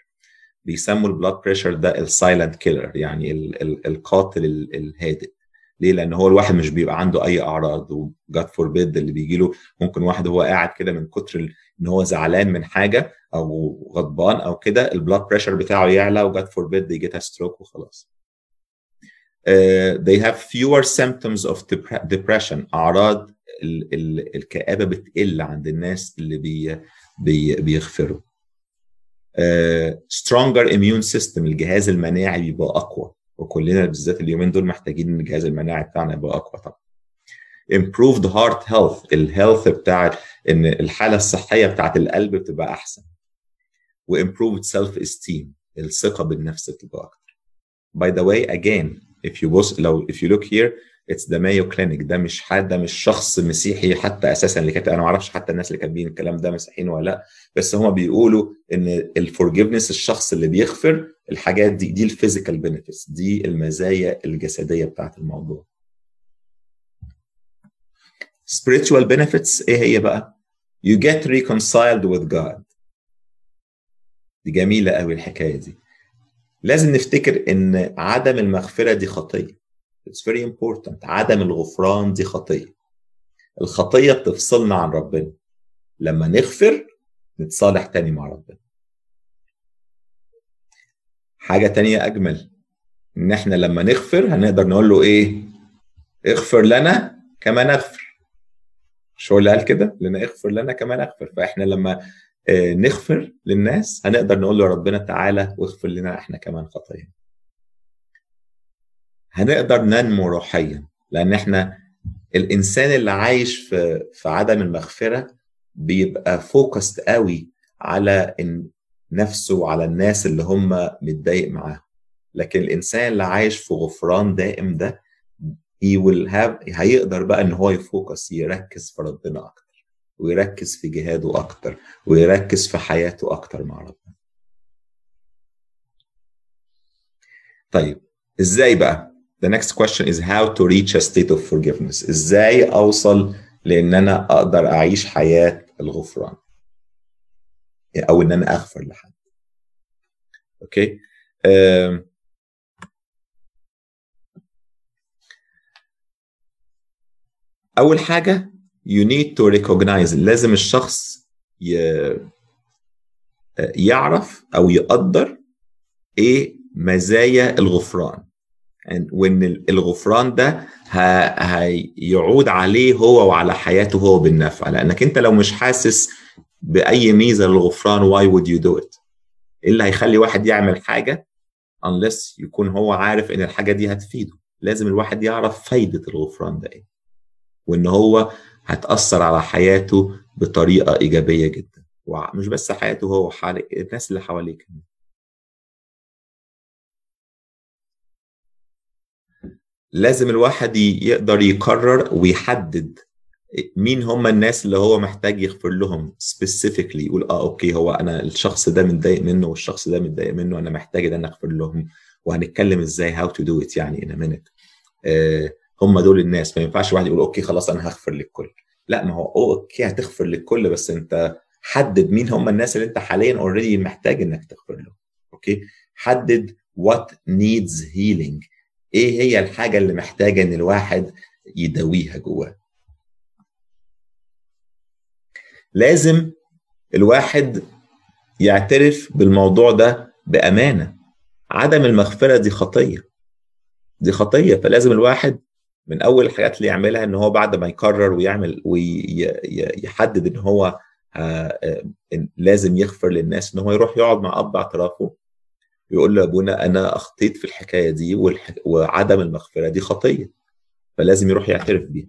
بيسموا ال blood pressure ده ال silent killer يعني ال ال القاتل الهادئ. ليه؟ لأن هو الواحد مش بيبقى عنده أي أعراض و God forbid اللي بيجي له ممكن واحد هو قاعد كده من كتر إن هو زعلان من حاجة أو غضبان أو كده ال blood pressure بتاعه يعلى و God forbid يجيتها stroke وخلاص. Uh, they have fewer symptoms of depression أعراض ال ال الكآبة بتقل عند الناس اللي بي بي بيغفروا. Uh, stronger immune system الجهاز المناعي بيبقى أقوى وكلنا بالذات اليومين دول محتاجين إن الجهاز المناعي بتاعنا يبقى أقوى طبعا improved heart health. ال health بتاع إن الحالة الصحية بتاعت القلب بتبقى أحسن. و improved self esteem الثقة بالنفس بتبقى أكتر. By the way again if you بص لو if you look here it's the Mayo Clinic. ده مش حد ده مش شخص مسيحي حتى أساسا اللي كاتب أنا ما أعرفش حتى الناس اللي كاتبين الكلام ده مسيحيين ولا لأ. بس هما بيقولوا إن ال forgiveness الشخص اللي بيغفر الحاجات دي دي ال physical benefits دي المزايا الجسدية بتاعت الموضوع. Spiritual benefits إيه هي بقى? You get reconciled with God. دي جميلة قوي الحكاية دي. لازم نفتكر إن عدم المغفرة دي خطية. It's very important. عدم الغفران دي خطية. الخطية بتفصلنا عن ربنا. لما نغفر نتصالح تاني مع ربنا. حاجة تانية أجمل. إن إحنا لما نغفر هنقدر نقول له إيه؟ اغفر لنا كما نغفر. مش هو اللي قال كده؟ لنا اغفر لنا كما نغفر فإحنا لما نغفر للناس هنقدر نقول له ربنا تعالى واغفر لنا إحنا كمان خطايا. هنقدر ننمو روحيا لأن إحنا الإنسان اللي عايش في في عدم المغفرة بيبقى فوكست قوي على نفسه وعلى الناس اللي هم متضايق معاهم. لكن الإنسان اللي عايش في غفران دائم ده he will have هيقدر بقى إن هو يفوكس يركز في ربنا أكتر ويركز في جهاده أكتر ويركز في حياته أكتر مع ربنا طيب إزاي بقى The next question is how to reach a state of forgiveness. إزاي أوصل لإن أنا أقدر أعيش حياة الغفران أو إن أنا أغفر لحد. أوكي؟ okay. أول حاجة you need to recognize لازم الشخص ي... يعرف أو يقدر إيه مزايا الغفران. وإن الغفران ده هيعود عليه هو وعلى حياته هو بالنفع. لأنك أنت لو مش حاسس بأي ميزة للغفران why would you do it إيه اللي هيخلي واحد يعمل حاجة؟ unless يكون هو عارف إن الحاجة دي هتفيده. لازم الواحد يعرف فايدة الغفران ده إيه. وإن هو هتأثر على حياته بطريقة إيجابية جدا. ومش بس حياته هو حال الناس اللي حواليه كمان. لازم الواحد يقدر يقرر ويحدد مين هم الناس اللي هو محتاج يغفر لهم specifically يقول آه أوكي هو أنا الشخص ده متضايق منه والشخص ده متضايق منه أنا محتاج إن أنا أغفر لهم. وهنتكلم إزاي how to do it يعني a minute. آه هم دول الناس. ما ينفعش واحد يقول okay خلاص أنا هغفر للكل. لا ما هو okay هتغفر للكل بس أنت حدد مين هم الناس اللي أنت حاليا already محتاج إنك تغفر لهم. okay؟ حدد what needs healing. إيه هي الحاجة اللي محتاجة إن الواحد يداويها جواه؟ لازم الواحد يعترف بالموضوع ده بأمانة. عدم المغفرة دي خطية. دي خطية فلازم الواحد من أول الحاجات اللي يعملها إن هو بعد ما يقرر ويعمل ويحدد إن هو لازم يغفر للناس إن هو يروح يقعد مع أب اعترافه يقول له أبونا أنا أخطيت في الحكاية دي. وعدم المغفرة دي خطية فلازم يروح يعترف بيها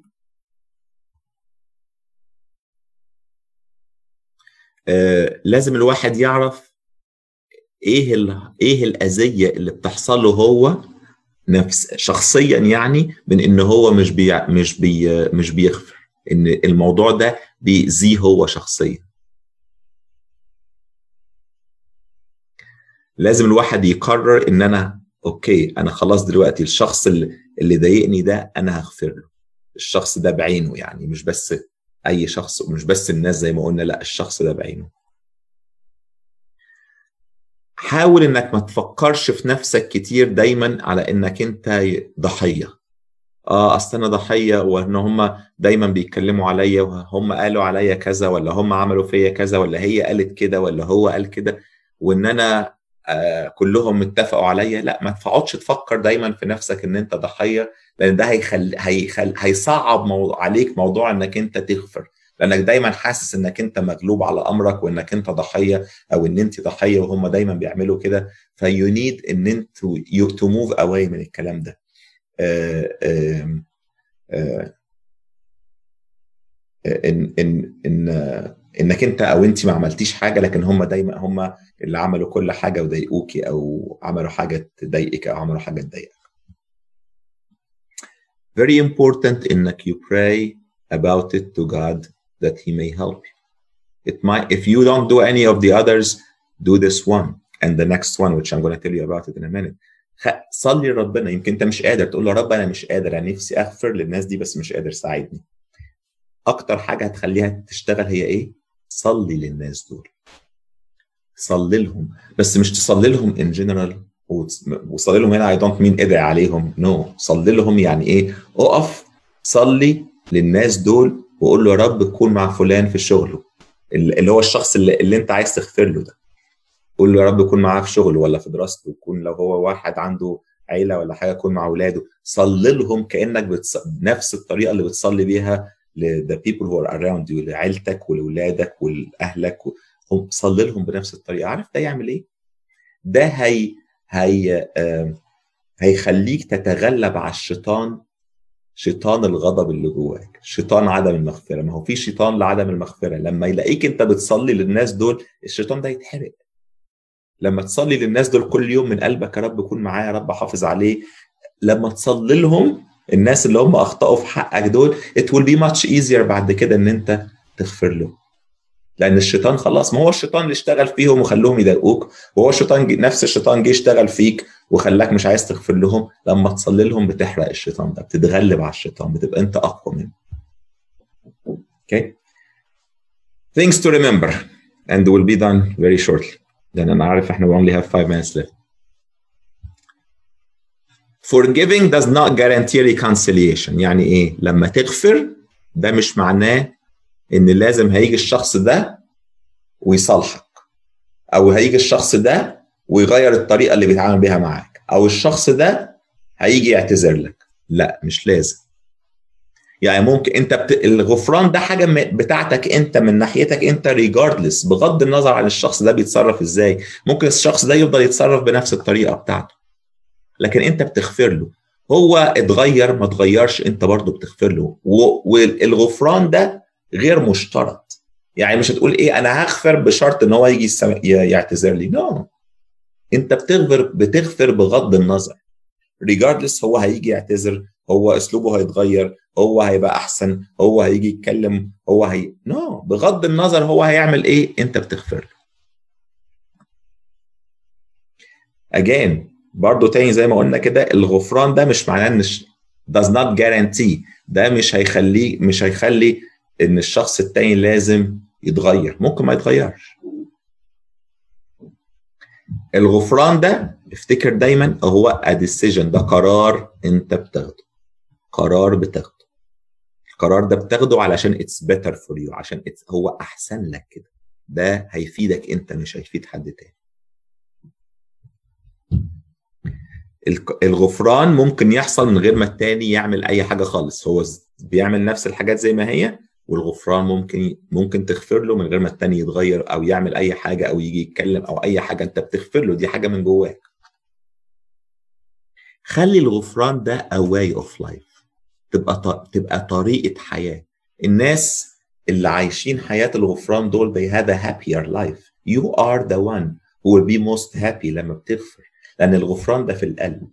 آه لازم الواحد يعرف إيه. إيه الأذية اللي بتحصل له هو نفس شخصيا يعني من إن هو مش بي... مش بي... مش بيغفر. إن الموضوع ده بيأذيه هو شخصيا. لازم الواحد يقرر إن أنا okay أنا خلاص دلوقتي الشخص اللي, اللي ضايقني ده أنا هغفر له. الشخص ده بعينه يعني مش بس أي شخص ومش بس الناس زي ما قلنا لا الشخص ده بعينه. حاول إنك ما تفكرش في نفسك كتير دايما على إنك أنت ضحية. آه أصل أنا ضحية وإن هم دايما بيتكلموا عليا وهم قالوا عليا كذا ولا هم عملوا فيا كذا ولا هي قالت كده ولا هو قال كده وإن أنا آه كلهم اتفقوا عليا لا ما تقعدش تفكر دايما في نفسك إن أنت ضحية لأن ده هيخل... هيخل... هيصعب مو... عليك موضوع إنك أنت تغفر. لأنك دايما حاسس إنك أنت مغلوب على أمرك وإنك أنت ضحية أو إن أنت ضحية وهم دايما بيعملوا كده ف you need إن أنت to move away من الكلام ده آه آه آه إن إن إن إنك أنت أو أنت ما عملتيش حاجة لكن هم دايما هم اللي عملوا كل حاجة وضايقوكي أو عملوا حاجة تضايقك أو عملوا حاجة تضايقك. Very important إنك you pray about it to God that he may help you. It might if you don't do any of the others do this one and the next one which I'm going to tell you about it in a minute. صلي لربنا يمكن انت مش قادر تقول له رب أنا مش قادر أنا نفسي أغفر للناس دي بس مش قادر ساعدني. أكتر حاجة هتخليها تشتغل هي إيه؟ صلي للناس دول صلي لهم بس مش تصلي لهم ان جنرال وصلي لهم هنا I don't mean ادعي عليهم no no. صلي لهم يعني إيه أقف صلي للناس دول وقول له يا رب كون مع فلان في شغله. اللي هو الشخص اللي, اللي انت عايز تغفر له ده. قول له يا رب كون معاه في شغله ولا في دراسته كون لو هو واحد عنده عيلة ولا حاجة كون مع أولاده. صلي لهم كأنك بتص... نفس الطريقة اللي بتصلي بيها ل the people who are around you لعيلتك ولولادك ولأهلك. هم صلي لهم بنفس الطريقة. عارف ده يعمل إيه؟ ده هي هي هيخليك تتغلب على الشيطان شيطان الغضب اللي جواك شيطان عدم المغفرة. ما هو في شيطان لعدم المغفرة. لما يلاقيك انت بتصلي للناس دول الشيطان ده يتحرق. لما تصلي للناس دول كل يوم من قلبك يا رب كون معايا يا رب حافظ عليه. لما تصلي لهم الناس اللي هم أخطأوا في حقك دول it will be much easier بعد كده إن أنت تغفر له لأن الشيطان خلاص ما هو الشيطان اللي اشتغل فيهم وخلوهم يضايقوك وهو الشيطان جي نفس الشيطان جه اشتغل فيك وخلاك مش عايز تغفر لهم لما تصلي لهم بتحرق الشيطان ده بتتغلب على الشيطان بتبقى أنت أقوى منه. okay things to remember and will be done very shortly. لأن أنا عارف إحنا we only have five minutes left. Forgiving does not guarantee reconciliation. يعني إيه؟ لما تغفر ده مش معناه إن لازم هيجي الشخص ده ويصالحك أو هيجي الشخص ده ويغير الطريقة اللي بيتعامل بيها معاك أو الشخص ده هيجي يعتذر لك. لا مش لازم. يعني ممكن أنت بت... الغفران ده حاجة بتاعتك أنت من ناحيتك أنت ريجاردلس بغض النظر عن الشخص ده بيتصرف إزاي. ممكن الشخص ده يفضل يتصرف بنفس الطريقة بتاعته. لكن أنت بتغفر له. هو اتغير ما اتغيرش أنت برضه بتغفر له. والغفران ده غير مشترط. يعني مش هتقول إيه أنا هغفر بشرط إن هو يجي السم... يعتذر لي. no no. أنت بتغفر بتغفر بغض النظر. regardless هو هيجي يعتذر هو أسلوبه هيتغير هو هيبقى أحسن هو هيجي يتكلم هو هي no no. بغض النظر هو هيعمل إيه أنت بتغفر له. اجين برضه تاني زي ما قلنا كده الغفران ده مش معناه إن does not guarantee. ده مش هيخليه مش هيخلي إن الشخص التاني لازم يتغير ممكن ما يتغيرش. الغفران ده افتكر دايما هو decision ده قرار أنت بتاخده. قرار بتاخده. القرار ده بتاخده علشان it's better for you عشان it's هو أحسن لك كده. ده هيفيدك أنت مش هيفيد حد تاني. الغفران ممكن يحصل من غير ما التاني يعمل أي حاجة خالص. هو بيعمل نفس الحاجات زي ما هي والغفران ممكن ممكن تغفر له من غير ما التاني يتغير أو يعمل أي حاجة أو يجي يتكلم أو أي حاجة أنت بتغفر له دي حاجة من جواك. خلي الغفران ده a way of life. تبقى تبقى طريقة حياة. الناس اللي عايشين حياة الغفران دول they have a happier life. You are the one who will be most happy لما بتغفر. لأن الغفران ده في القلب.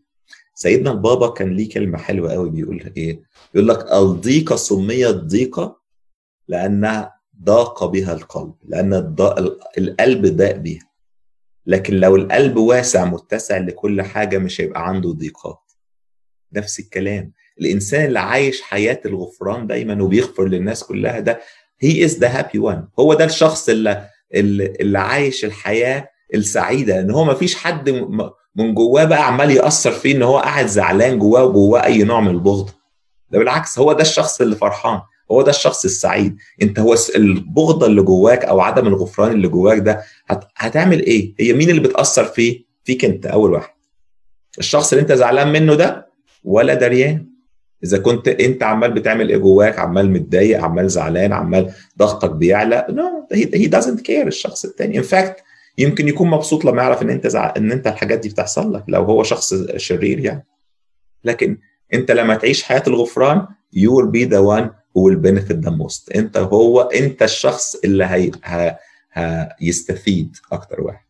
سيدنا البابا كان ليه كلمة حلوة قوي بيقول إيه؟ يقول لك الضيقة سميت ضيقه لانها ضاق بها القلب لأن القلب ضاق بها لكن لو القلب واسع متسع لكل حاجة مش هيبقى عنده ضيقات. نفس الكلام. الإنسان اللي عايش حياة الغفران دايما وبيغفر للناس كلها ده he is the happy one هو ده الشخص اللي اللي عايش الحياة السعيدة. لأن هو ما فيش حد من جواه بقى عمال يأثر فيه إن هو قاعد زعلان جواه وجواه أي نوع من البغض. ده بالعكس هو ده الشخص اللي فرحان. هو ده الشخص السعيد. انت هو البغضة اللي جواك أو عدم الغفران اللي جواك ده هت... هتعمل إيه؟ هي مين اللي بتأثر فيه؟ فيك أنت أول واحد. الشخص اللي أنت زعلان منه ده ولا دريان. إذا كنت أنت عمال بتعمل إيه جواك؟ عمال متضايق عمال زعلان عمال ضغطك بيعلى. no he doesn't care الشخص الثاني in fact يمكن يكون مبسوط لما يعرف إن أنت زع... إن أنت الحاجات دي بتحصل لك لو هو شخص شرير يعني. لكن أنت لما تعيش حياة الغفران you will be the one will benefit the most. انت هو انت الشخص اللي هي... ه... هيستفيد أكتر واحد.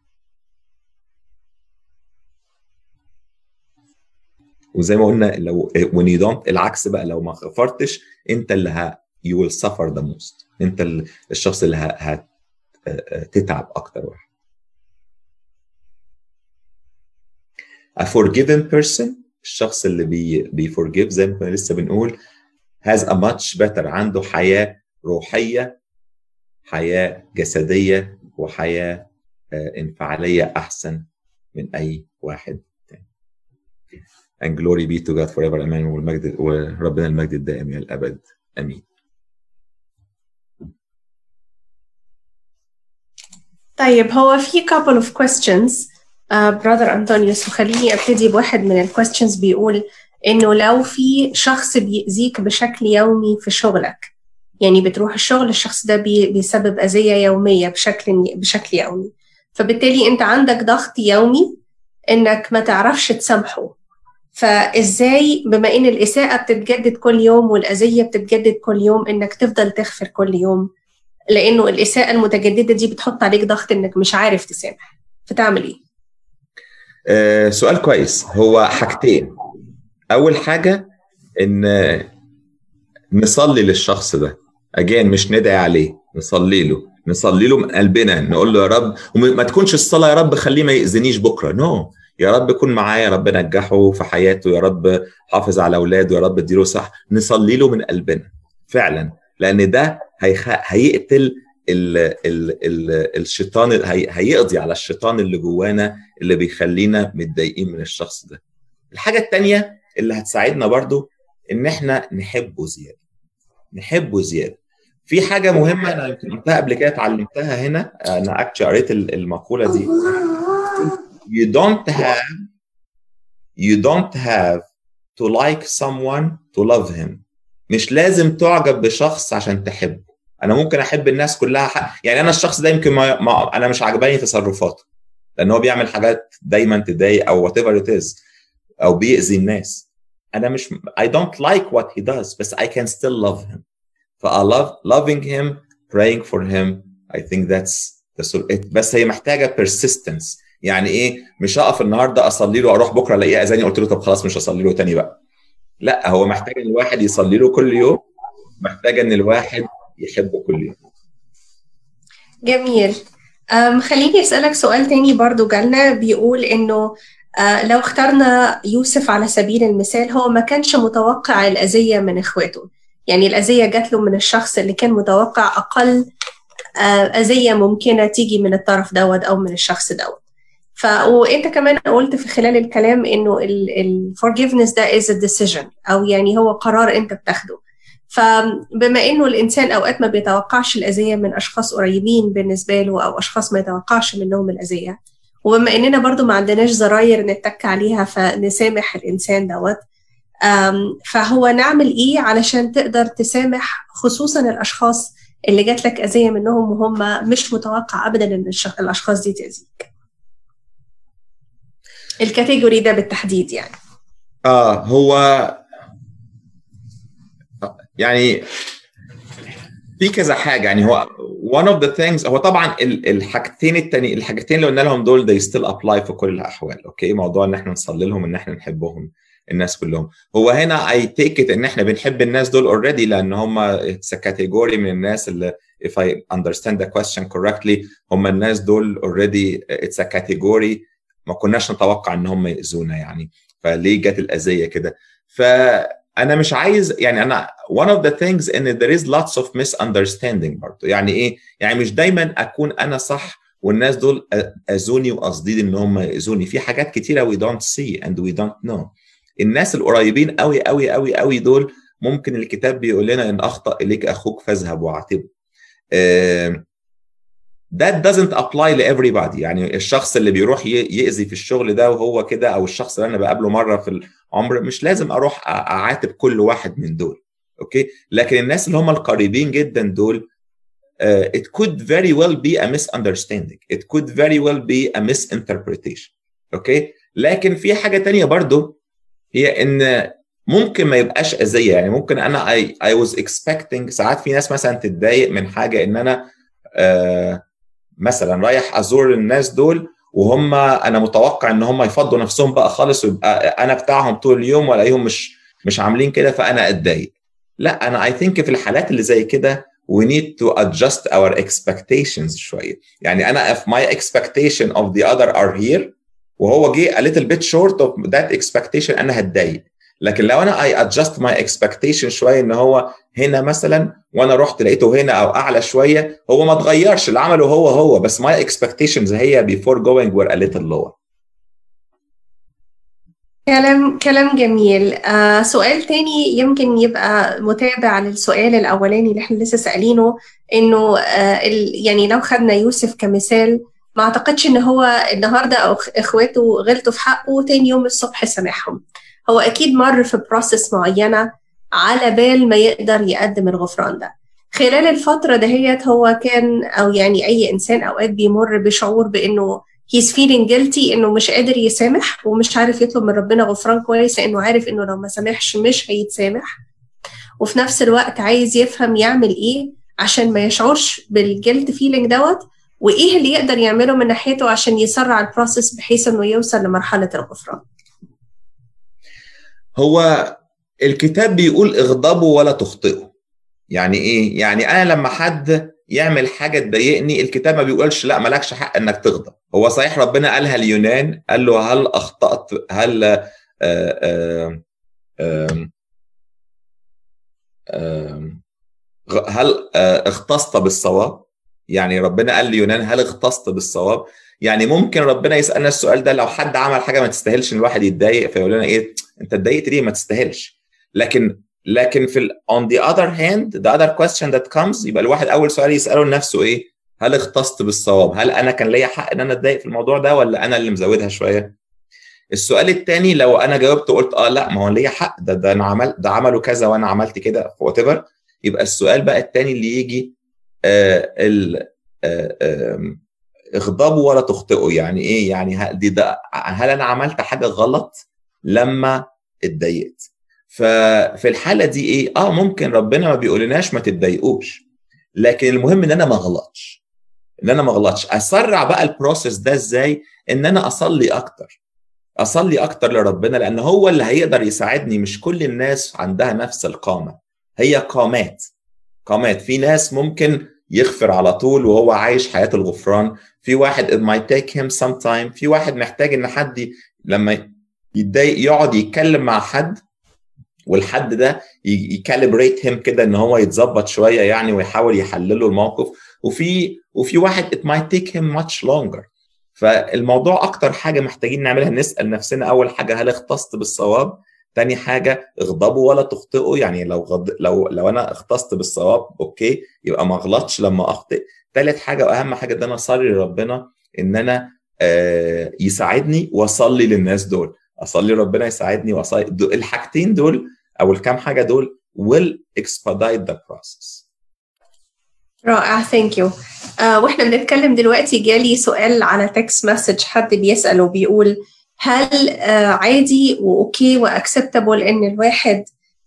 وزي ما قلنا لو when you don't العكس بقى لو ما غفرتش انت اللي ه you will suffer the most. انت الشخص اللي. هتتعب أكتر واحد. A forgiven person الشخص اللي بي بيفورجيف زي ما كنا لسه بنقول has a much better عنده حياة روحية حياة جسدية وحياة انفعالية أحسن من أي واحد تاني. And glory be to God forever amen والمجد وربنا المجد الدائم إلى الأبد آمين. طيب هو في couple of questions uh, أنطونيوس وخليني أبتدي بواحد من الكويستشنز بيقول إنه لو في شخص بيأذيك بشكل يومي في شغلك يعني بتروح الشغل الشخص ده بي بيسبب أذية يومية بشكل بشكل يومي. فبالتالي أنت عندك ضغط يومي إنك ما تعرفش تسامحه. فإزاي بما إن الإساءة بتتجدد كل يوم والأذية بتتجدد كل يوم إنك تفضل تغفر كل يوم لأنه الإساءة المتجددة دي بتحط عليك ضغط إنك مش عارف تسامح. فتعمل إيه؟ آه سؤال كويس. هو حاجتين. أول حاجة إن نصلي للشخص ده. اجين مش ندعي عليه نصلي له. نصلي له من قلبنا نقول له يا رب وما تكونش الصلاة يا رب خليه ما ياذينيش بكرة. نو no. يا رب كن معاه يا رب نجحه في حياته يا رب حافظ على أولاده يا رب اديله صح. نصلي له من قلبنا فعلا. لأن ده هيخ... هيقتل ال ال ال الشيطان هي هيقضي على الشيطان اللي جوانا اللي بيخلينا متضايقين من الشخص ده. الحاجة التانية اللي هتساعدنا برضو إن إحنا نحبه زيادة. نحبه زيادة. في حاجة مهمة أنا يمكن قلتها قبل كده اتعلمتها هنا. أنا اكتشلي قريت المقولة دي. You don't have you don't have to like someone to love him. مش لازم تعجب بشخص عشان تحبه. أنا ممكن أحب الناس كلها حق. يعني أنا الشخص ده يمكن ما, ما أنا مش عجباني تصرفاته. لأن هو بيعمل حاجات دايما تضايق أو whatever it is أو بيأذي الناس. أنا مش I don't like what he does بس I can still love him. ف I love loving him praying for him I think that's the بس هي محتاجة persistence. يعني إيه؟ مش هقف النهارده أصلي له أروح بكرة ألاقيه أذاني قلت له طب خلاص مش هصلي له تاني بقى. لا هو محتاج إن الواحد يصلي له كل يوم محتاج إن الواحد يحبه كل يوم. جميل. خليني أسألك سؤال تاني برضو. جالنا بيقول آه لو اخترنا يوسف على سبيل المثال هو ما كانش متوقع الأذية من إخواته. يعني الأذية جات له من الشخص اللي كان متوقع أقل آه، أذية ممكنة تيجي من الطرف دوت أو من الشخص دوت. ف وأنت كمان قلت في خلال الكلام إنه ال forgiveness ده a decision أو يعني هو قرار أنت بتاخده. فبما إنه الإنسان أوقات ما بيتوقعش الأذية من أشخاص قريبين بالنسبة له أو أشخاص ما يتوقعش منهم الأذية وبما إننا برضو ما عندناش زراير نتك عليها فنسامح الإنسان دوت فهو نعمل إيه علشان تقدر تسامح خصوصا الأشخاص اللي جات لك أذية منهم وهم مش متوقع ابدا إن الأشخاص دي تأذيك؟ الكاتيجوري ده بالتحديد يعني. آه هو يعني في كذا حاجة. يعني هو one of the things هو طبعا الحاجتين التاني الحاجتين اللي قلنا لهم دول they still apply في كل الأحوال okay موضوع إن إحنا نصلي لهم إن إحنا نحبهم الناس كلهم. هو هنا I take it إن إحنا بنحب الناس دول already لأن هم it's category من الناس اللي if I understand the question correctly هم الناس دول already it's category ما كناش نتوقع إن هم يأذونا يعني. فليه جت الأذية كده؟ فانا مش عايز يعني أنا one of the things إن there is lots of misunderstanding برضه يعني إيه؟ يعني مش دايما أكون أنا صح والناس دول أذوني وقصدي إن هم يأذوني. في حاجات كتيرة we don't see and we don't know. الناس القريبين قوي قوي قوي قوي دول ممكن الكتاب بيقول لنا إن أخطأ إليك أخوك فاذهب واعاتبه that doesn't apply to everybody يعني الشخص اللي بيروح يأذي في الشغل ده وهو كده أو الشخص اللي أنا بقابله مرة في العمر مش لازم أروح أعاتب كل واحد من دول. okay? لكن الناس اللي هم القريبين جدا دول uh, it could very well be a misunderstanding. It could very well be a misinterpretation. okay? لكن في حاجة تانية برضو هي إن ممكن ما يبقاش أذية. يعني ممكن أنا I, I was expecting ساعات في ناس مثلا تتضايق من حاجة إن أنا uh, مثلا رايح أزور الناس دول وهم أنا متوقع إن هم يفضوا نفسهم بقى خالص ويبقى أنا بتاعهم طول اليوم وألاقيهم مش مش عاملين كده فأنا أتضايق. لا أنا اي ثينك في الحالات اللي زي كده we need to adjust our expectations شوية. يعني أنا if my expectation of the other are here وهو جه a little bit short of that expectation أنا هتضايق. لكن لو أنا I adjust my expectation شوية إن هو هنا مثلا وأنا رحت لقيته هنا أو أعلى شوية هو ما اتغيرش اللي عمله هو هو بس my expectations هي before going were a little lower. كلام كلام جميل. آه سؤال تاني يمكن يبقى متابع للسؤال الأولاني اللي إحنا لسه سألينه إنه آه يعني لو خدنا يوسف كمثال ما أعتقدش إن هو النهارده أو إخواته غلطوا في حقه وتاني يوم الصبح سامحهم هو أكيد مر في process معينة على بال ما يقدر يقدم الغفران ده. خلال الفترة دهيت هو كان أو يعني أي إنسان أوقات بيمر بشعور بإنه he's feeling guilty إنه مش قادر يسامح ومش عارف يطلب من ربنا غفران كويس لأنه عارف إنه لو ما سامحش مش هيتسامح. وفي نفس الوقت عايز يفهم يعمل إيه عشان ما يشعرش بال guilt feeling دوت وإيه اللي يقدر يعمله من ناحيته عشان يسرع ال process بحيث إنه يوصل لمرحلة الغفران. هو الكتاب بيقول اغضبوا ولا تخطئوا يعني إيه؟ يعني أنا لما حد يعمل حاجة تضايقني الكتاب ما بيقولش لا مالكش حق إنك تغضب. هو صحيح ربنا قالها اليونان قال له هل أخطأت؟ هل آآ آآ آآ هل اختصت بالصواب؟ يعني ربنا قال ليونان هل اختصت بالصواب؟ يعني ممكن ربنا يسألنا السؤال ده لو حد عمل حاجة ما تستاهلش إن الواحد يتضايق فيقول لنا إيه؟ أنت اتضايقت ليه؟ ما تستاهلش. لكن لكن في on the other hand the other question that comes يبقى الواحد أول سؤال يسأله لنفسه إيه؟ هل اختصت بالصواب؟ هل أنا كان ليا حق إن أنا أتضايق في الموضوع ده ولا أنا اللي مزودها شوية؟ السؤال الثاني لو أنا جاوبت وقلت آه لأ ما هو ليا حق ده ده أنا عمل ده عملوا كذا وأنا عملت كده وات يبقى السؤال بقى الثاني اللي يجي آه ال آه آه اغضبوا ولا تخطئوا يعني إيه؟ يعني دي ده هل أنا عملت حاجة غلط لما اتضايقت؟ ففي الحالة دي إيه؟ آه ممكن ربنا ما بيقولناش ما تتضايقوش لكن المهم إن أنا ما اغلطش إن أنا ما اغلطش أسرع بقى البروسيس ده إزاي؟ إن أنا أصلي أكتر. أصلي أكتر لربنا لأن هو اللي هيقدر يساعدني. مش كل الناس عندها نفس القامة. هي قامات. قامات. في ناس ممكن يغفر على طول وهو عايش حياة الغفران في واحد it might take him some time. في واحد محتاج إن حد لما يتضايق يقعد يتكلم مع حد والحد ده ي calibrate him كده إن هو يتظبط شوية يعني ويحاول يحلله الموقف. وفي وفي واحد it might take him much longer. فالموضوع أكتر حاجة محتاجين نعملها نسأل نفسنا أول حاجة هل اغتظت بالصواب؟ تاني حاجة اغضبوا ولا تخطئوا يعني لو غض... لو لو أنا اغتظت بالصواب okay يبقى ما اغلطش لما أخطئ. تالت حاجة وأهم حاجة إن أنا أصلي لربنا إن أنا آه يساعدني وأصلي للناس دول. أصلي ربنا يساعدني وأصلي الحاجتين دول أو الكام حاجة دول will expedite the process. رائع thank you uh, وإحنا بنتكلم دلوقتي جالي سؤال على text message حد بيسأل وبيقول هل uh, عادي و okay و acceptable إن الواحد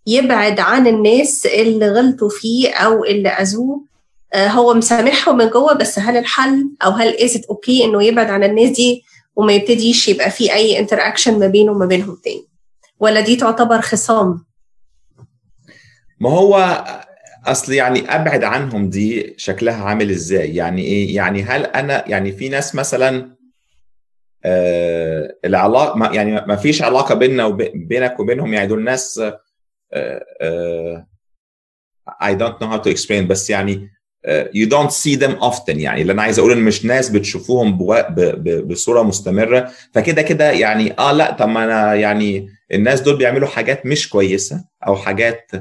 يبعد عن الناس اللي غلطوا فيه أو اللي أذوه؟ هو مسامحهم من جوه بس هل الحل أو هل is okay إنه يبعد عن الناس دي وما يبتديش يبقى في أي interaction ما بينه وما بينهم تاني؟ ولا دي تعتبر خصام؟ ما هو أصل يعني أبعد عنهم دي شكلها عامل إزاي؟ يعني إيه؟ يعني هل أنا يعني في ناس مثلا آه العلاقه يعني ما فيش علاقة بيننا وبينك وبينهم يعني دول ناس آه آه I don't know how to explain بس يعني you don't see them often. يعني اللي أنا عايز أقول إن مش ناس بتشوفوهم ب ب بصورة مستمرة. فكده كده يعني آه لا طب ما أنا يعني الناس دول بيعملوا حاجات مش كويسة أو حاجات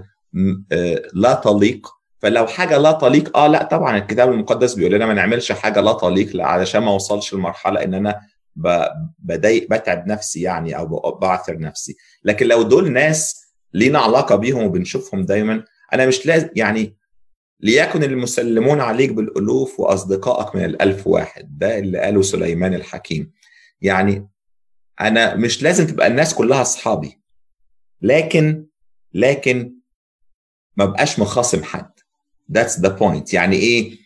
لا تليق. فلو حاجة لا تليق آه لا طبعا الكتاب المقدس بيقول لنا ما نعملش حاجة لا تليق علشان ما أوصلش لمرحلة إن أنا بضايق بتعب نفسي يعني أو بعثر نفسي. لكن لو دول ناس لينا علاقة بيهم وبنشوفهم دايما أنا مش لازم يعني ليكن المسلمون عليك بالألوف وأصدقائك من الألف واحد. ده اللي قاله سليمان الحكيم. يعني أنا مش لازم تبقى الناس كلها أصحابي. لكن لكن ما بقاش مخاصم حد. That's the point. يعني إيه؟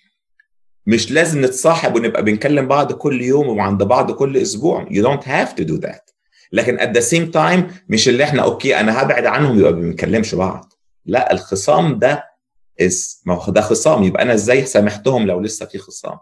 مش لازم نتصاحب ونبقى بنكلم بعض كل يوم وعند بعض كل أسبوع. You don't have to do that. لكن at the same time مش اللي إحنا أوكي أنا هبعد عنهم يبقى ما بنكلمش بعض. لا الخصام ده ما هو ده خصام. يبقى أنا إزاي سامحتهم لو لسه في خصام؟